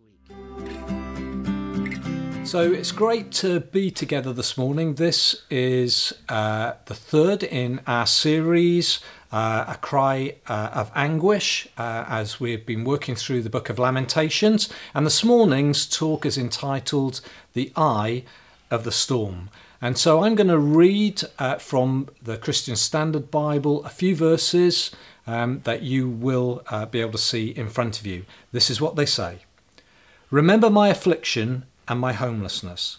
week. So it's great to be together this morning. This is uh, the third in our series, uh, A Cry uh, of Anguish, uh, as we've been working through the book of Lamentations. And this morning's talk is entitled The Eye of the Storm. And so I'm going to read uh, from the Christian Standard Bible a few verses um, that you will uh, be able to see in front of you. This is what they say Remember my affliction and my homelessness,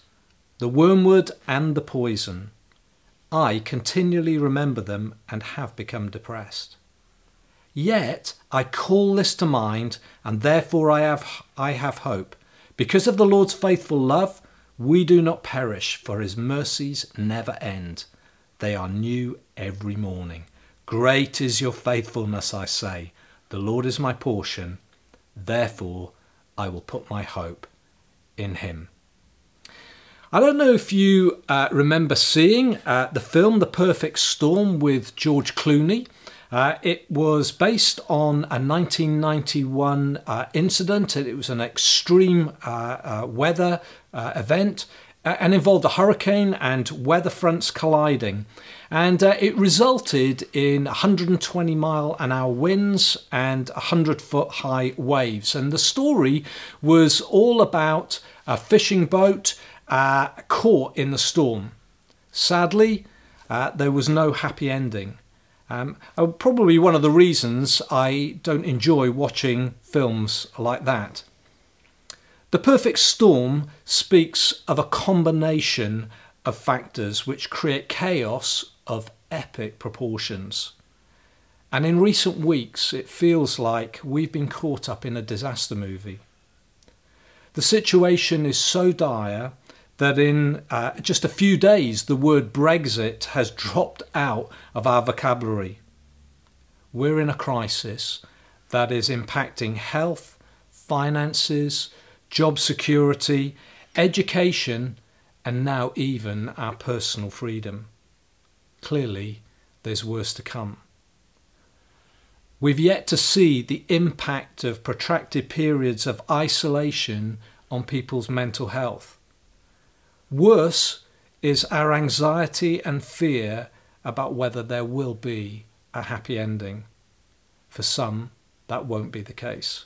the wormwood and the poison. I continually remember them and have become depressed. Yet I call this to mind, and therefore I have, I have hope. Because of the Lord's faithful love, we do not perish, for his mercies never end. They are new every morning. Great is your faithfulness, I say. The Lord is my portion. Therefore, I will put my hope in him. I don't know if you uh, remember seeing uh, the film The Perfect Storm with George Clooney. Uh, it was based on a 1991 uh, incident. It was an extreme uh, uh, weather uh, and involved a hurricane and weather fronts colliding. And it resulted in 120 mile an hour winds and 100 foot high waves. And the story was all about a fishing boat caught in the storm. Sadly, there was no happy ending. Um, uh, probably one of the reasons I don't enjoy watching films like that. The Perfect Storm speaks of a combination of factors which create chaos of epic proportions. And in recent weeks, it feels like we've been caught up in a disaster movie. The situation is so dire that in uh, just a few days the word Brexit has dropped out of our vocabulary. We're in a crisis that is impacting health, finances, job security, education, and now even our personal freedom. Clearly, there's worse to come. We've yet to see the impact of protracted periods of isolation on people's mental health. Worse is our anxiety and fear about whether there will be a happy ending. For some, that won't be the case.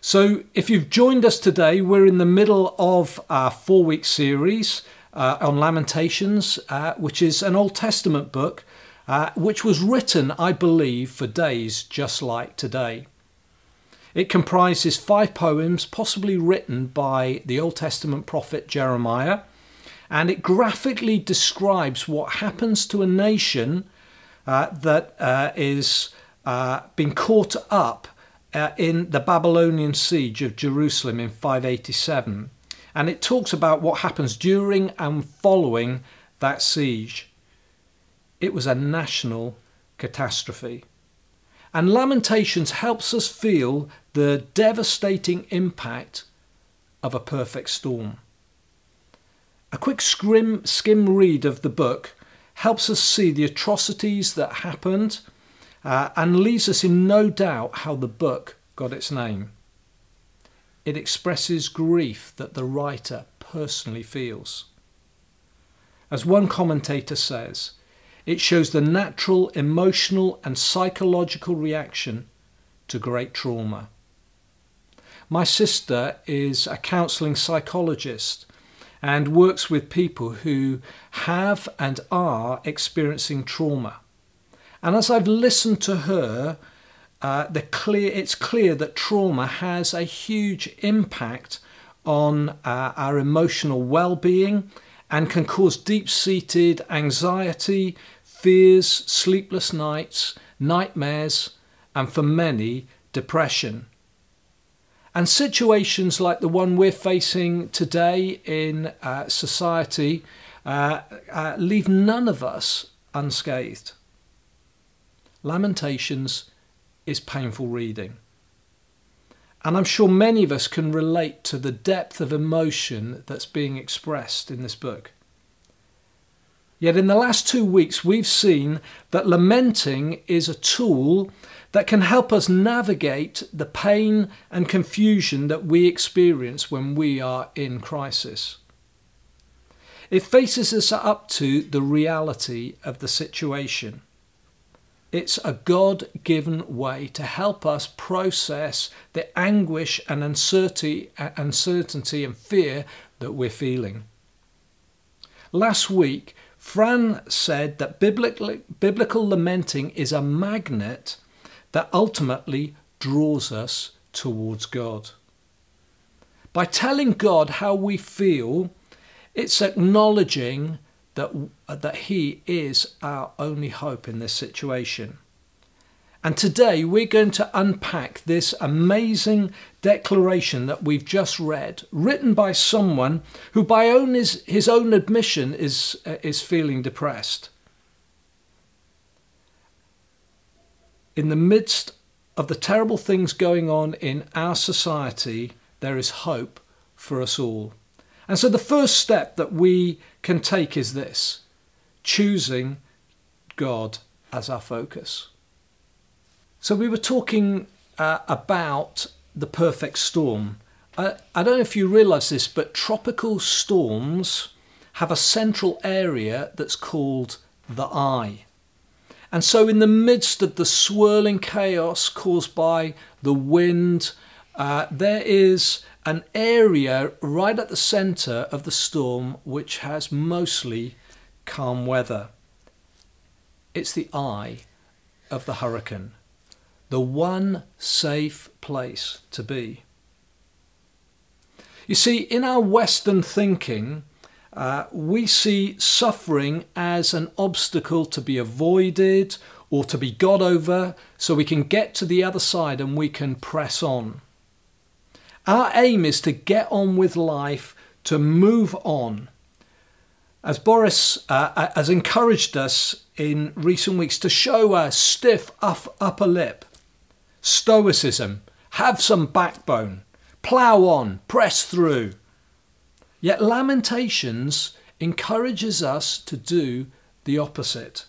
So, if you've joined us today, we're in the middle of our four week series uh, on Lamentations, uh, which is an Old Testament book uh, which was written, I believe, for days just like today. It comprises five poems, possibly written by the Old Testament prophet Jeremiah, and it graphically describes what happens to a nation uh, that uh, is uh, being caught up uh, in the Babylonian siege of Jerusalem in 587. And it talks about what happens during and following that siege. It was a national catastrophe. And Lamentations helps us feel the devastating impact of a perfect storm. A quick skim, skim read of the book helps us see the atrocities that happened uh, and leaves us in no doubt how the book got its name. It expresses grief that the writer personally feels. As one commentator says, it shows the natural emotional and psychological reaction to great trauma. My sister is a counselling psychologist and works with people who have and are experiencing trauma. And as I've listened to her, uh, the clear, it's clear that trauma has a huge impact on uh, our emotional well being and can cause deep seated anxiety, fears, sleepless nights, nightmares, and for many, depression. And situations like the one we're facing today in uh, society uh, uh, leave none of us unscathed. Lamentations is painful reading. And I'm sure many of us can relate to the depth of emotion that's being expressed in this book. Yet in the last two weeks, we've seen that lamenting is a tool that can help us navigate the pain and confusion that we experience when we are in crisis. It faces us up to the reality of the situation. It's a God given way to help us process the anguish and uncertainty, and fear that we're feeling. Last week, Fran said that biblical lamenting is a magnet that ultimately draws us towards God. By telling God how we feel, it's acknowledging that, that He is our only hope in this situation. And today we're going to unpack this amazing declaration that we've just read, written by someone who, by own his, his own admission, is, uh, is feeling depressed. In the midst of the terrible things going on in our society, there is hope for us all. And so the first step that we can take is this choosing God as our focus. So we were talking uh, about the perfect storm. I, I don't know if you realize this, but tropical storms have a central area that's called the eye. And so, in the midst of the swirling chaos caused by the wind, uh, there is an area right at the centre of the storm which has mostly calm weather. It's the eye of the hurricane, the one safe place to be. You see, in our Western thinking, uh, we see suffering as an obstacle to be avoided or to be got over so we can get to the other side and we can press on. Our aim is to get on with life, to move on. As Boris uh, uh, has encouraged us in recent weeks to show a stiff upper lip, stoicism, have some backbone, plough on, press through. Yet Lamentations encourages us to do the opposite.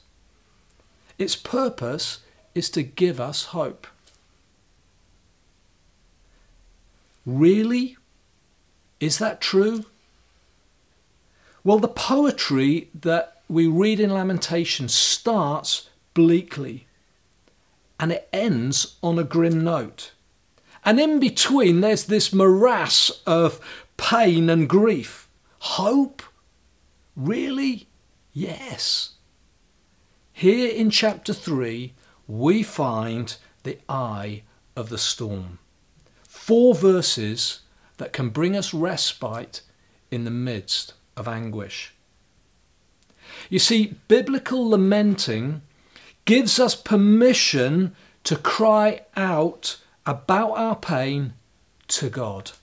Its purpose is to give us hope. Really? Is that true? Well, the poetry that we read in Lamentations starts bleakly and it ends on a grim note. And in between, there's this morass of pain and grief. Hope? Really? Yes. Here in chapter 3, we find the eye of the storm four verses that can bring us respite in the midst of anguish. You see, biblical lamenting gives us permission to cry out about our pain to God.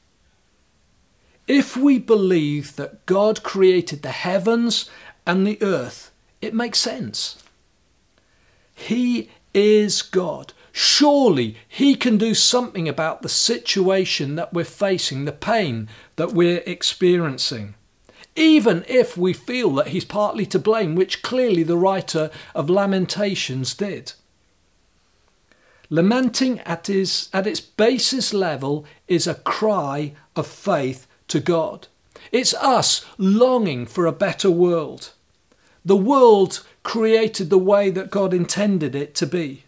If we believe that God created the heavens and the earth, it makes sense. He is God. Surely he can do something about the situation that we're facing, the pain that we're experiencing. Even if we feel that he's partly to blame, which clearly the writer of Lamentations did. Lamenting at, his, at its basis level is a cry of faith to God. It's us longing for a better world. The world created the way that God intended it to be.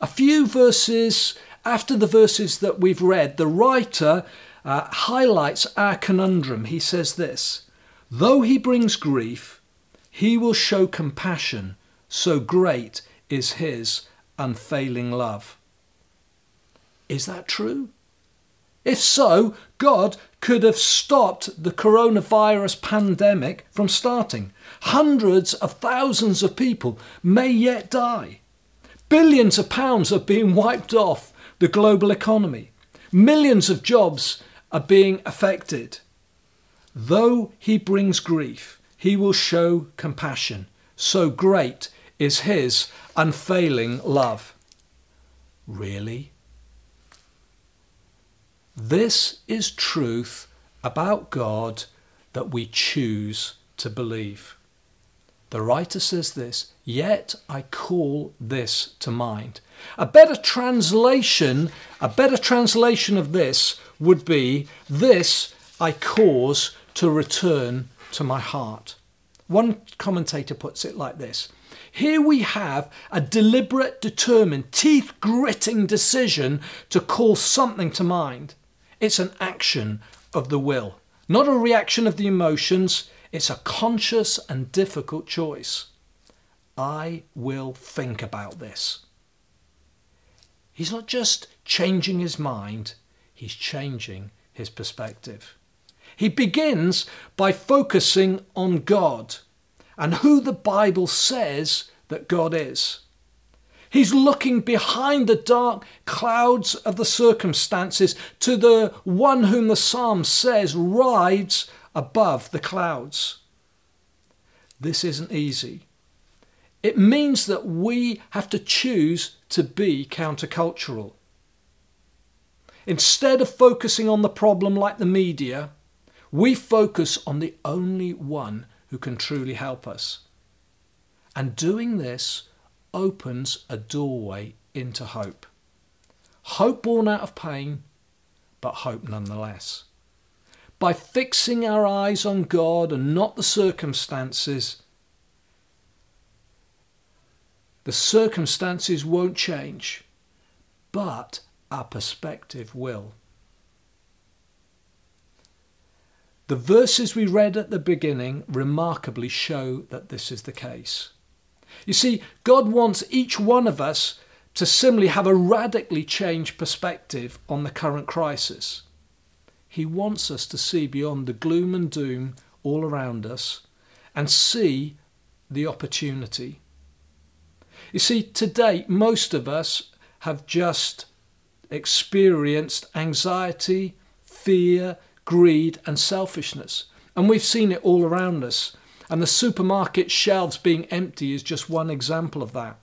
A few verses after the verses that we've read, the writer uh, highlights our conundrum. He says this Though he brings grief, he will show compassion, so great is his unfailing love. Is that true? If so, God could have stopped the coronavirus pandemic from starting. Hundreds of thousands of people may yet die. Billions of pounds are being wiped off the global economy. Millions of jobs are being affected. Though he brings grief, he will show compassion. So great is his unfailing love. Really? This is truth about God that we choose to believe. The writer says this, yet I call this to mind. A better translation, a better translation of this would be this I cause to return to my heart. One commentator puts it like this Here we have a deliberate, determined, teeth gritting decision to call something to mind. It's an action of the will, not a reaction of the emotions. It's a conscious and difficult choice. I will think about this. He's not just changing his mind, he's changing his perspective. He begins by focusing on God and who the Bible says that God is. He's looking behind the dark clouds of the circumstances to the one whom the psalm says rides above the clouds. This isn't easy. It means that we have to choose to be countercultural. Instead of focusing on the problem like the media, we focus on the only one who can truly help us. And doing this opens a doorway into hope. Hope born out of pain, but hope nonetheless. By fixing our eyes on God and not the circumstances, the circumstances won't change, but our perspective will. The verses we read at the beginning remarkably show that this is the case. You see, God wants each one of us to similarly have a radically changed perspective on the current crisis. He wants us to see beyond the gloom and doom all around us and see the opportunity. You see, to date, most of us have just experienced anxiety, fear, greed, and selfishness. And we've seen it all around us. And the supermarket shelves being empty is just one example of that.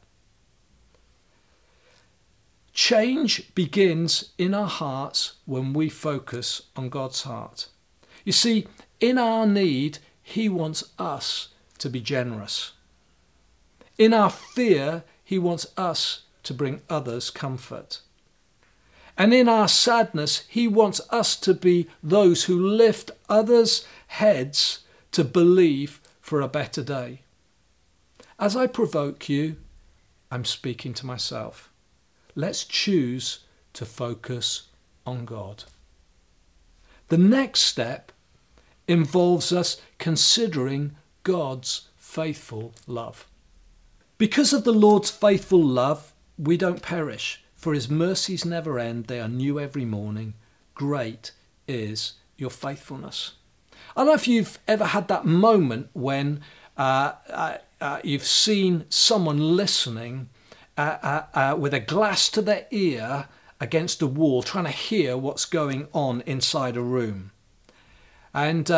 Change begins in our hearts when we focus on God's heart. You see, in our need, He wants us to be generous. In our fear, He wants us to bring others comfort. And in our sadness, He wants us to be those who lift others' heads to believe for a better day. As I provoke you, I'm speaking to myself. Let's choose to focus on God. The next step involves us considering God's faithful love. Because of the Lord's faithful love, we don't perish for his mercies never end, they are new every morning. Great is your faithfulness. I don't know if you've ever had that moment when uh, uh, uh, you've seen someone listening uh, uh, uh, with a glass to their ear against a wall, trying to hear what's going on inside a room. And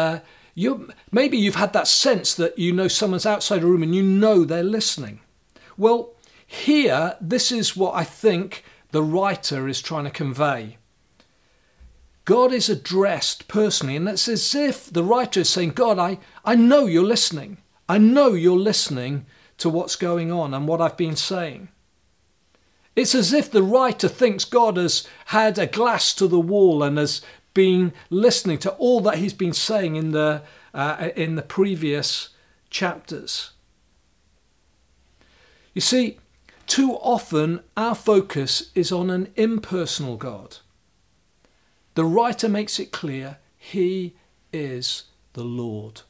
you maybe you've had that sense that you know someone's outside a room and you know they're listening. Well, here, this is what I think the writer is trying to convey. God is addressed personally, and it's as if the writer is saying, God, I, I know you're listening. I know you're listening to what's going on and what I've been saying. It's as if the writer thinks God has had a glass to the wall and has been listening to all that he's been saying in the, uh, in the previous chapters. You see, too often, our focus is on an impersonal God. The writer makes it clear He is the Lord.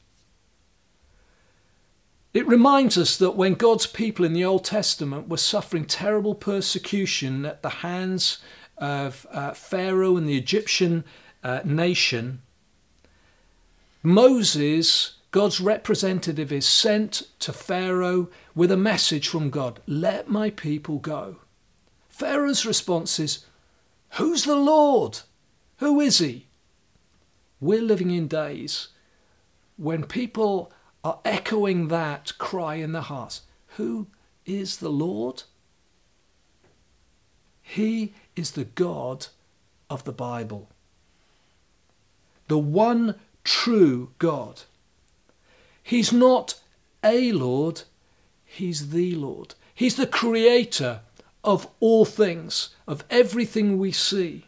It reminds us that when God's people in the Old Testament were suffering terrible persecution at the hands of uh, Pharaoh and the Egyptian uh, nation, Moses God's representative is sent to Pharaoh with a message from God Let my people go. Pharaoh's response is, Who's the Lord? Who is he? We're living in days when people are echoing that cry in their hearts Who is the Lord? He is the God of the Bible, the one true God. He's not a Lord, He's the Lord. He's the creator of all things, of everything we see,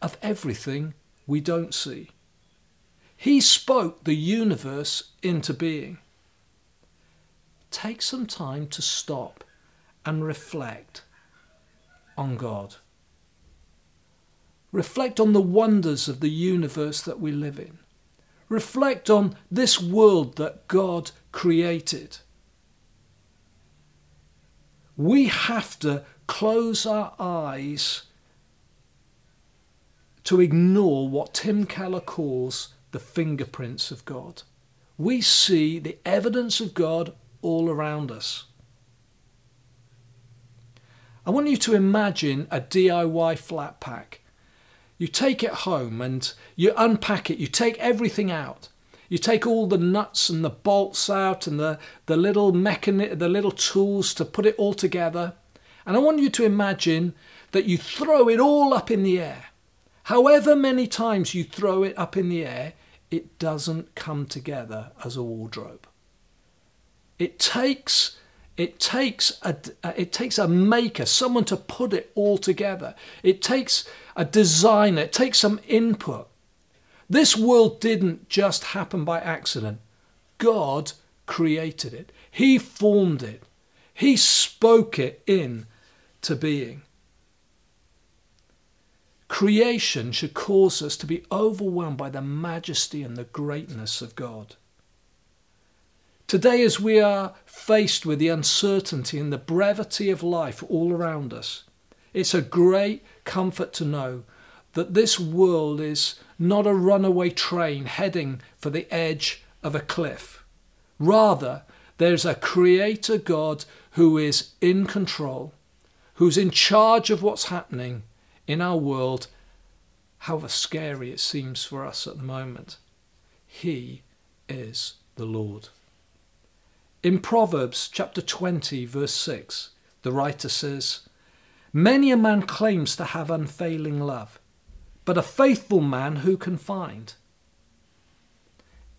of everything we don't see. He spoke the universe into being. Take some time to stop and reflect on God. Reflect on the wonders of the universe that we live in. Reflect on this world that God created. We have to close our eyes to ignore what Tim Keller calls the fingerprints of God. We see the evidence of God all around us. I want you to imagine a DIY flat pack. You take it home and you unpack it, you take everything out. You take all the nuts and the bolts out and the, the little mechani- the little tools to put it all together. And I want you to imagine that you throw it all up in the air. However many times you throw it up in the air, it doesn't come together as a wardrobe. It takes it takes a it takes a maker, someone to put it all together. It takes a designer, it takes some input. This world didn't just happen by accident. God created it. He formed it. He spoke it in to being. Creation should cause us to be overwhelmed by the majesty and the greatness of God. Today, as we are faced with the uncertainty and the brevity of life all around us, it's a great comfort to know that this world is not a runaway train heading for the edge of a cliff. Rather, there's a creator God who is in control, who's in charge of what's happening in our world, however scary it seems for us at the moment. He is the Lord. In Proverbs chapter 20, verse 6, the writer says, Many a man claims to have unfailing love, but a faithful man who can find?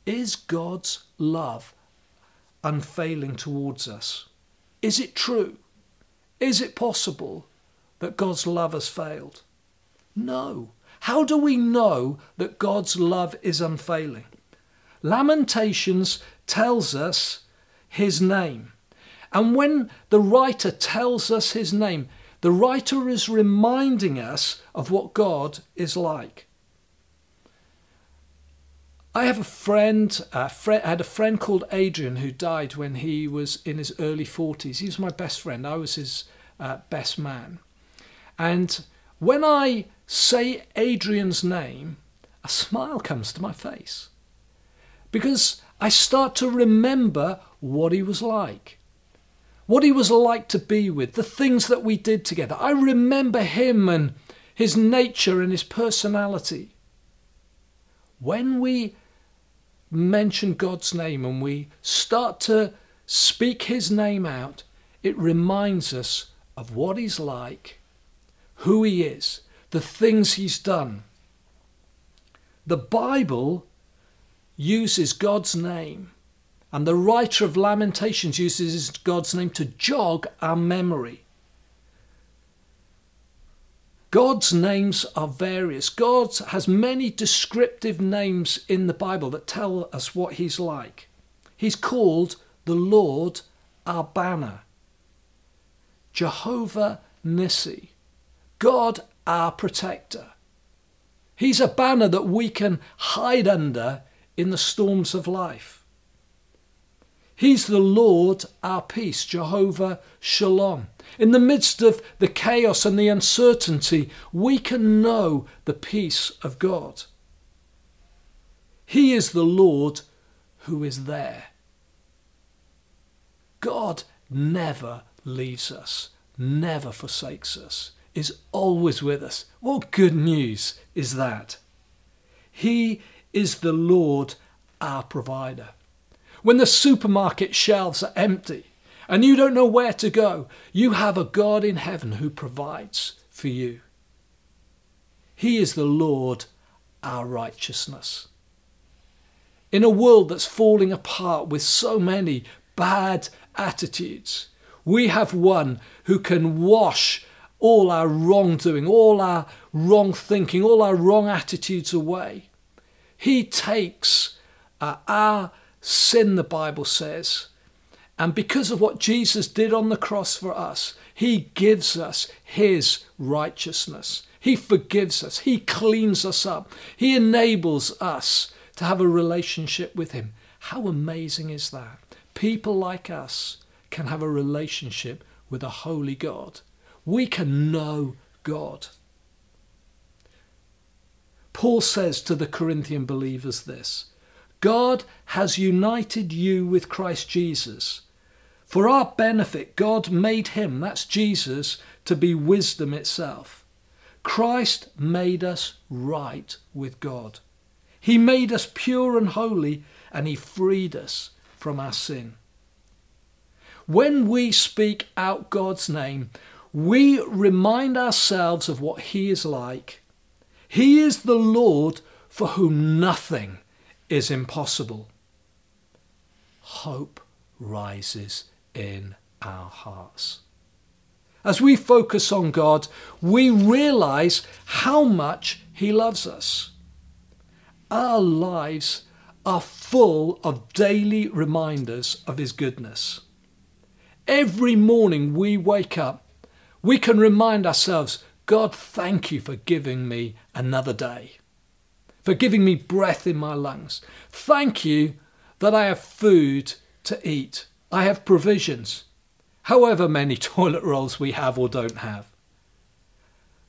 Is God's love unfailing towards us? Is it true? Is it possible that God's love has failed? No. How do we know that God's love is unfailing? Lamentations tells us his name. And when the writer tells us his name, the writer is reminding us of what God is like. I have a friend, uh, I had a friend called Adrian who died when he was in his early 40s. He was my best friend. I was his uh, best man. And when I say Adrian's name, a smile comes to my face because I start to remember what he was like what he was like to be with, the things that we did together. I remember him and his nature and his personality. When we mention God's name and we start to speak his name out, it reminds us of what he's like, who he is, the things he's done. The Bible uses God's name and the writer of Lamentations uses God's name to jog our memory. God's names are various. God has many descriptive names in the Bible that tell us what He's like. He's called the Lord our banner, Jehovah Nissi, God our protector. He's a banner that we can hide under in the storms of life. He's the Lord, our peace, Jehovah Shalom. In the midst of the chaos and the uncertainty, we can know the peace of God. He is the Lord who is there. God never leaves us, never forsakes us, is always with us. What good news is that? He is the Lord, our provider when the supermarket shelves are empty and you don't know where to go, you have a God in heaven who provides for you. He is the Lord, our righteousness. In a world that's falling apart with so many bad attitudes, We have one who can wash all our wrongdoing, all our wrong thinking, all our wrong attitudes away. He takes uh, our sin, the Bible says, and because of what Jesus did on the cross for us, He gives us His righteousness. He forgives us. He cleans us up. He enables us to have a relationship with Him. How amazing is that? People like us can have a relationship with a holy God. We can know God. Paul says to the Corinthian believers this God has united you with Christ Jesus. For our benefit, God made him, that's Jesus, to be wisdom itself. Christ made us right with God. He made us pure and holy, and he freed us from our sin. When we speak out God's name, we remind ourselves of what he is like. He is the Lord for whom nothing is impossible. Hope rises in our hearts. As we focus on God, we realize how much He loves us. Our lives are full of daily reminders of His goodness. Every morning we wake up, we can remind ourselves God, thank you for giving me another day, for giving me breath in my lungs. Thank you that I have food to eat. I have provisions, however many toilet rolls we have or don't have.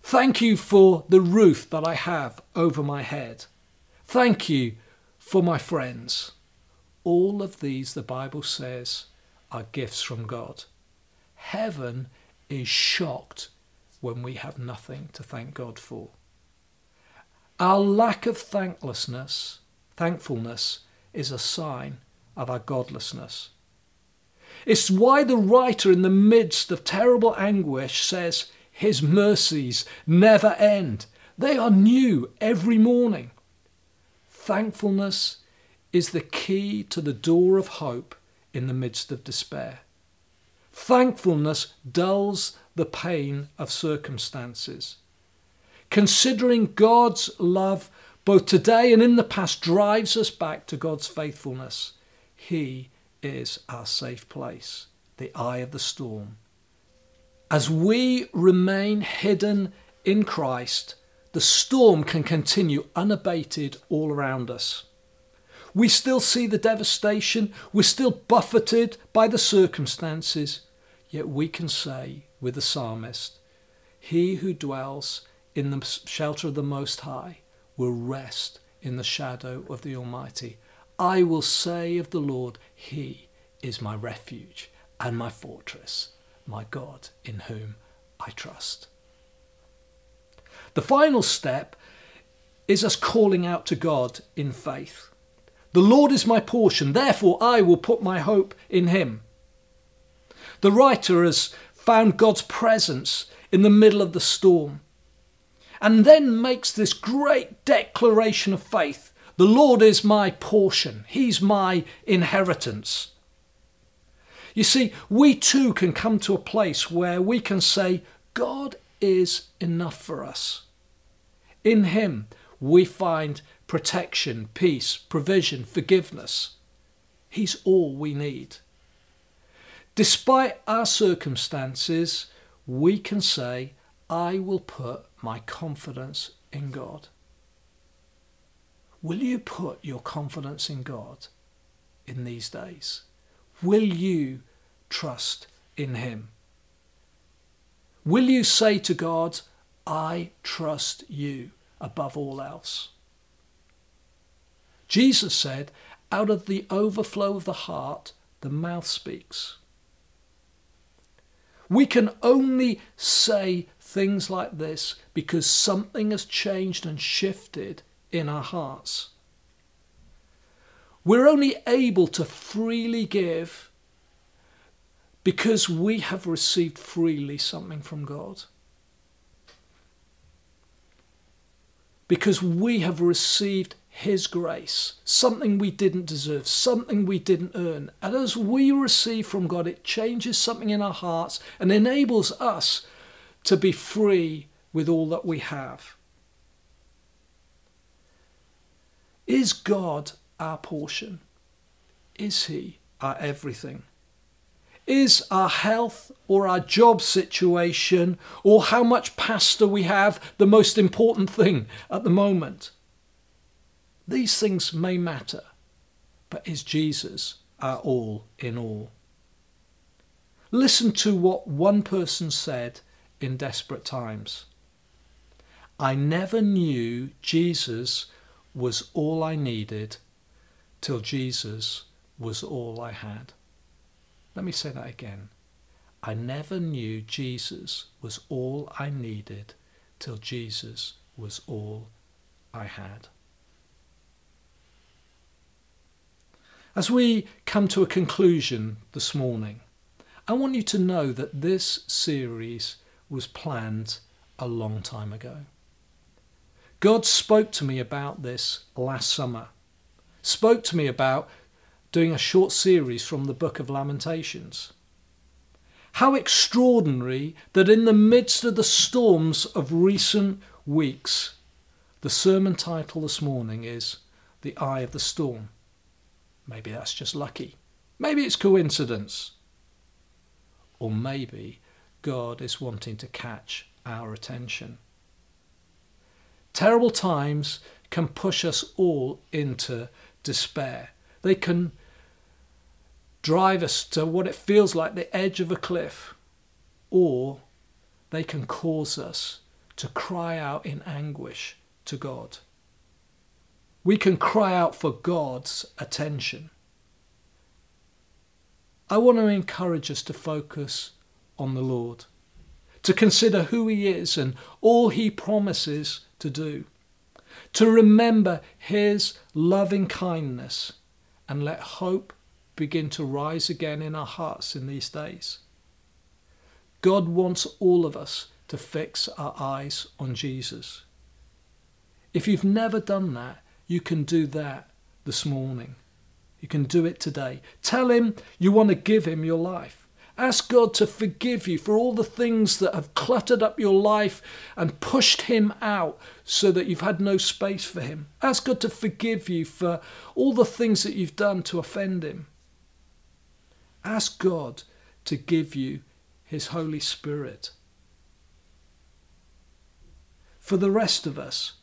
Thank you for the roof that I have over my head. Thank you for my friends. All of these, the Bible says, are gifts from God. Heaven is shocked when we have nothing to thank God for. Our lack of thanklessness, thankfulness, is a sign of our godlessness. It's why the writer, in the midst of terrible anguish, says, His mercies never end. They are new every morning. Thankfulness is the key to the door of hope in the midst of despair. Thankfulness dulls the pain of circumstances. Considering God's love both today and in the past drives us back to God's faithfulness. He is our safe place, the eye of the storm. As we remain hidden in Christ, the storm can continue unabated all around us. We still see the devastation, we're still buffeted by the circumstances, yet we can say with the psalmist, He who dwells in the shelter of the Most High will rest in the shadow of the Almighty. I will say of the Lord, He is my refuge and my fortress, my God in whom I trust. The final step is us calling out to God in faith. The Lord is my portion, therefore I will put my hope in him. The writer has found God's presence in the middle of the storm and then makes this great declaration of faith The Lord is my portion, He's my inheritance. You see, we too can come to a place where we can say, God is enough for us. In Him, we find protection, peace, provision, forgiveness. He's all we need. Despite our circumstances, we can say, I will put my confidence in God. Will you put your confidence in God in these days? Will you trust in Him? Will you say to God, I trust you above all else? Jesus said, out of the overflow of the heart, the mouth speaks. We can only say things like this because something has changed and shifted in our hearts. We're only able to freely give because we have received freely something from God. Because we have received His grace, something we didn't deserve, something we didn't earn. And as we receive from God, it changes something in our hearts and enables us to be free with all that we have. Is God our portion? Is He our everything? Is our health or our job situation or how much pasta we have the most important thing at the moment? These things may matter, but is Jesus our all in all? Listen to what one person said in desperate times. I never knew Jesus was all I needed till Jesus was all I had. Let me say that again. I never knew Jesus was all I needed till Jesus was all I had. As we come to a conclusion this morning, I want you to know that this series was planned a long time ago. God spoke to me about this last summer, spoke to me about doing a short series from the book of Lamentations. How extraordinary that in the midst of the storms of recent weeks, the sermon title this morning is The Eye of the Storm. Maybe that's just lucky. Maybe it's coincidence. Or maybe God is wanting to catch our attention. Terrible times can push us all into despair. They can drive us to what it feels like the edge of a cliff, or they can cause us to cry out in anguish to God. We can cry out for God's attention. I want to encourage us to focus on the Lord, to consider who He is and all He promises to do, to remember His loving kindness, and let hope begin to rise again in our hearts in these days. God wants all of us to fix our eyes on Jesus. If you've never done that, you can do that this morning. You can do it today. Tell Him you want to give Him your life. Ask God to forgive you for all the things that have cluttered up your life and pushed Him out so that you've had no space for Him. Ask God to forgive you for all the things that you've done to offend Him. Ask God to give you His Holy Spirit. For the rest of us,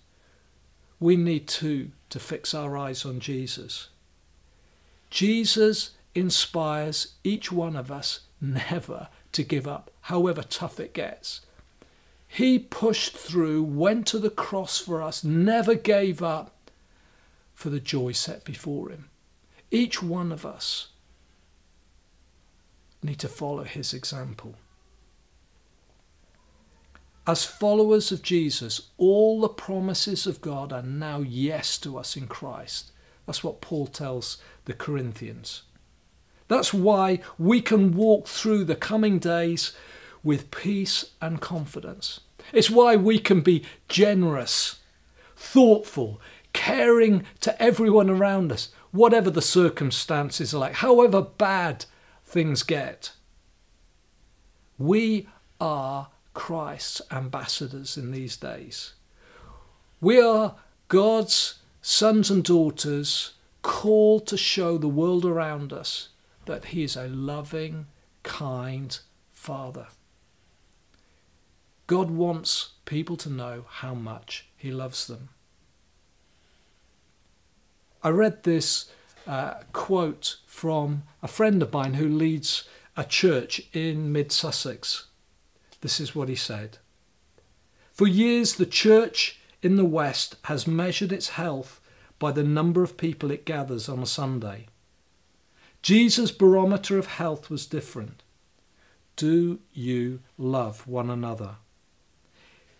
we need to, to fix our eyes on Jesus. Jesus inspires each one of us never to give up, however tough it gets. He pushed through, went to the cross for us, never gave up for the joy set before him. Each one of us need to follow his example. As followers of Jesus, all the promises of God are now yes to us in Christ. That's what Paul tells the Corinthians. That's why we can walk through the coming days with peace and confidence. It's why we can be generous, thoughtful, caring to everyone around us, whatever the circumstances are like, however bad things get. We are Christ's ambassadors in these days. We are God's sons and daughters called to show the world around us that He is a loving, kind Father. God wants people to know how much He loves them. I read this uh, quote from a friend of mine who leads a church in mid Sussex. This is what he said For years, the church in the West has measured its health by the number of people it gathers on a Sunday. Jesus' barometer of health was different. Do you love one another?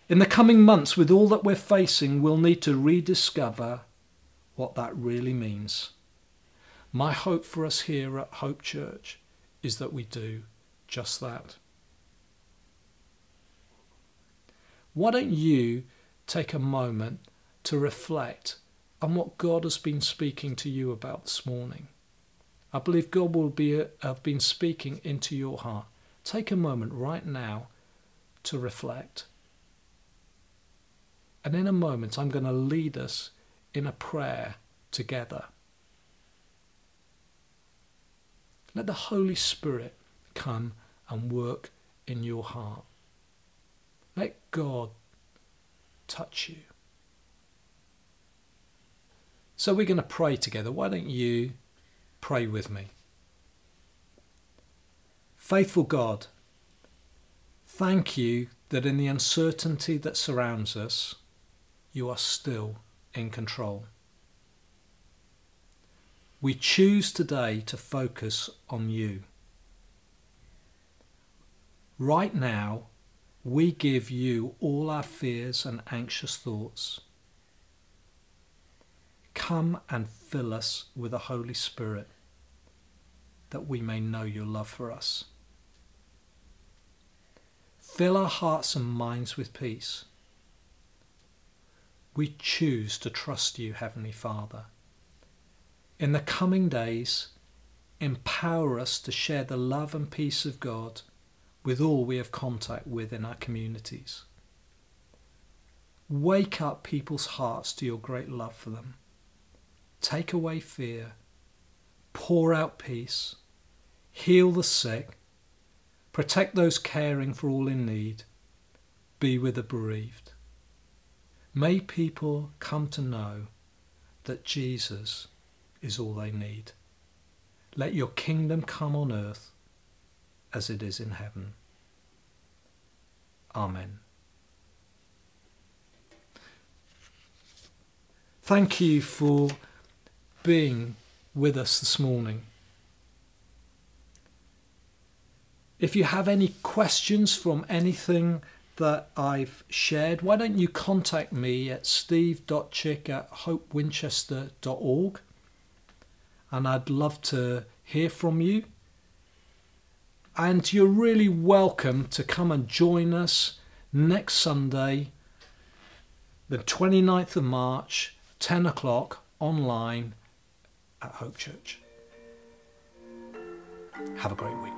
In the coming months, with all that we're facing, we'll need to rediscover what that really means. My hope for us here at Hope Church is that we do just that. Why don't you take a moment to reflect on what God has been speaking to you about this morning. I believe God will be have been speaking into your heart. Take a moment right now to reflect. And in a moment, I'm going to lead us in a prayer together. Let the Holy Spirit come and work in your heart. God touch you. So we're going to pray together. Why don't you pray with me? Faithful God, thank you that in the uncertainty that surrounds us, you are still in control. We choose today to focus on you. Right now, we give you all our fears and anxious thoughts. Come and fill us with the Holy Spirit that we may know your love for us. Fill our hearts and minds with peace. We choose to trust you, Heavenly Father. In the coming days, empower us to share the love and peace of God with all we have contact with in our communities. Wake up people's hearts to your great love for them. Take away fear. Pour out peace. Heal the sick. Protect those caring for all in need. Be with the bereaved. May people come to know that Jesus is all they need. Let your kingdom come on earth as it is in heaven. Amen. Thank you for being with us this morning. If you have any questions from anything that I've shared, why don't you contact me at steve.chick at hopewinchester.org and I'd love to hear from you. And you're really welcome to come and join us next Sunday, the 29th of March, 10 o'clock online at Hope Church. Have a great week.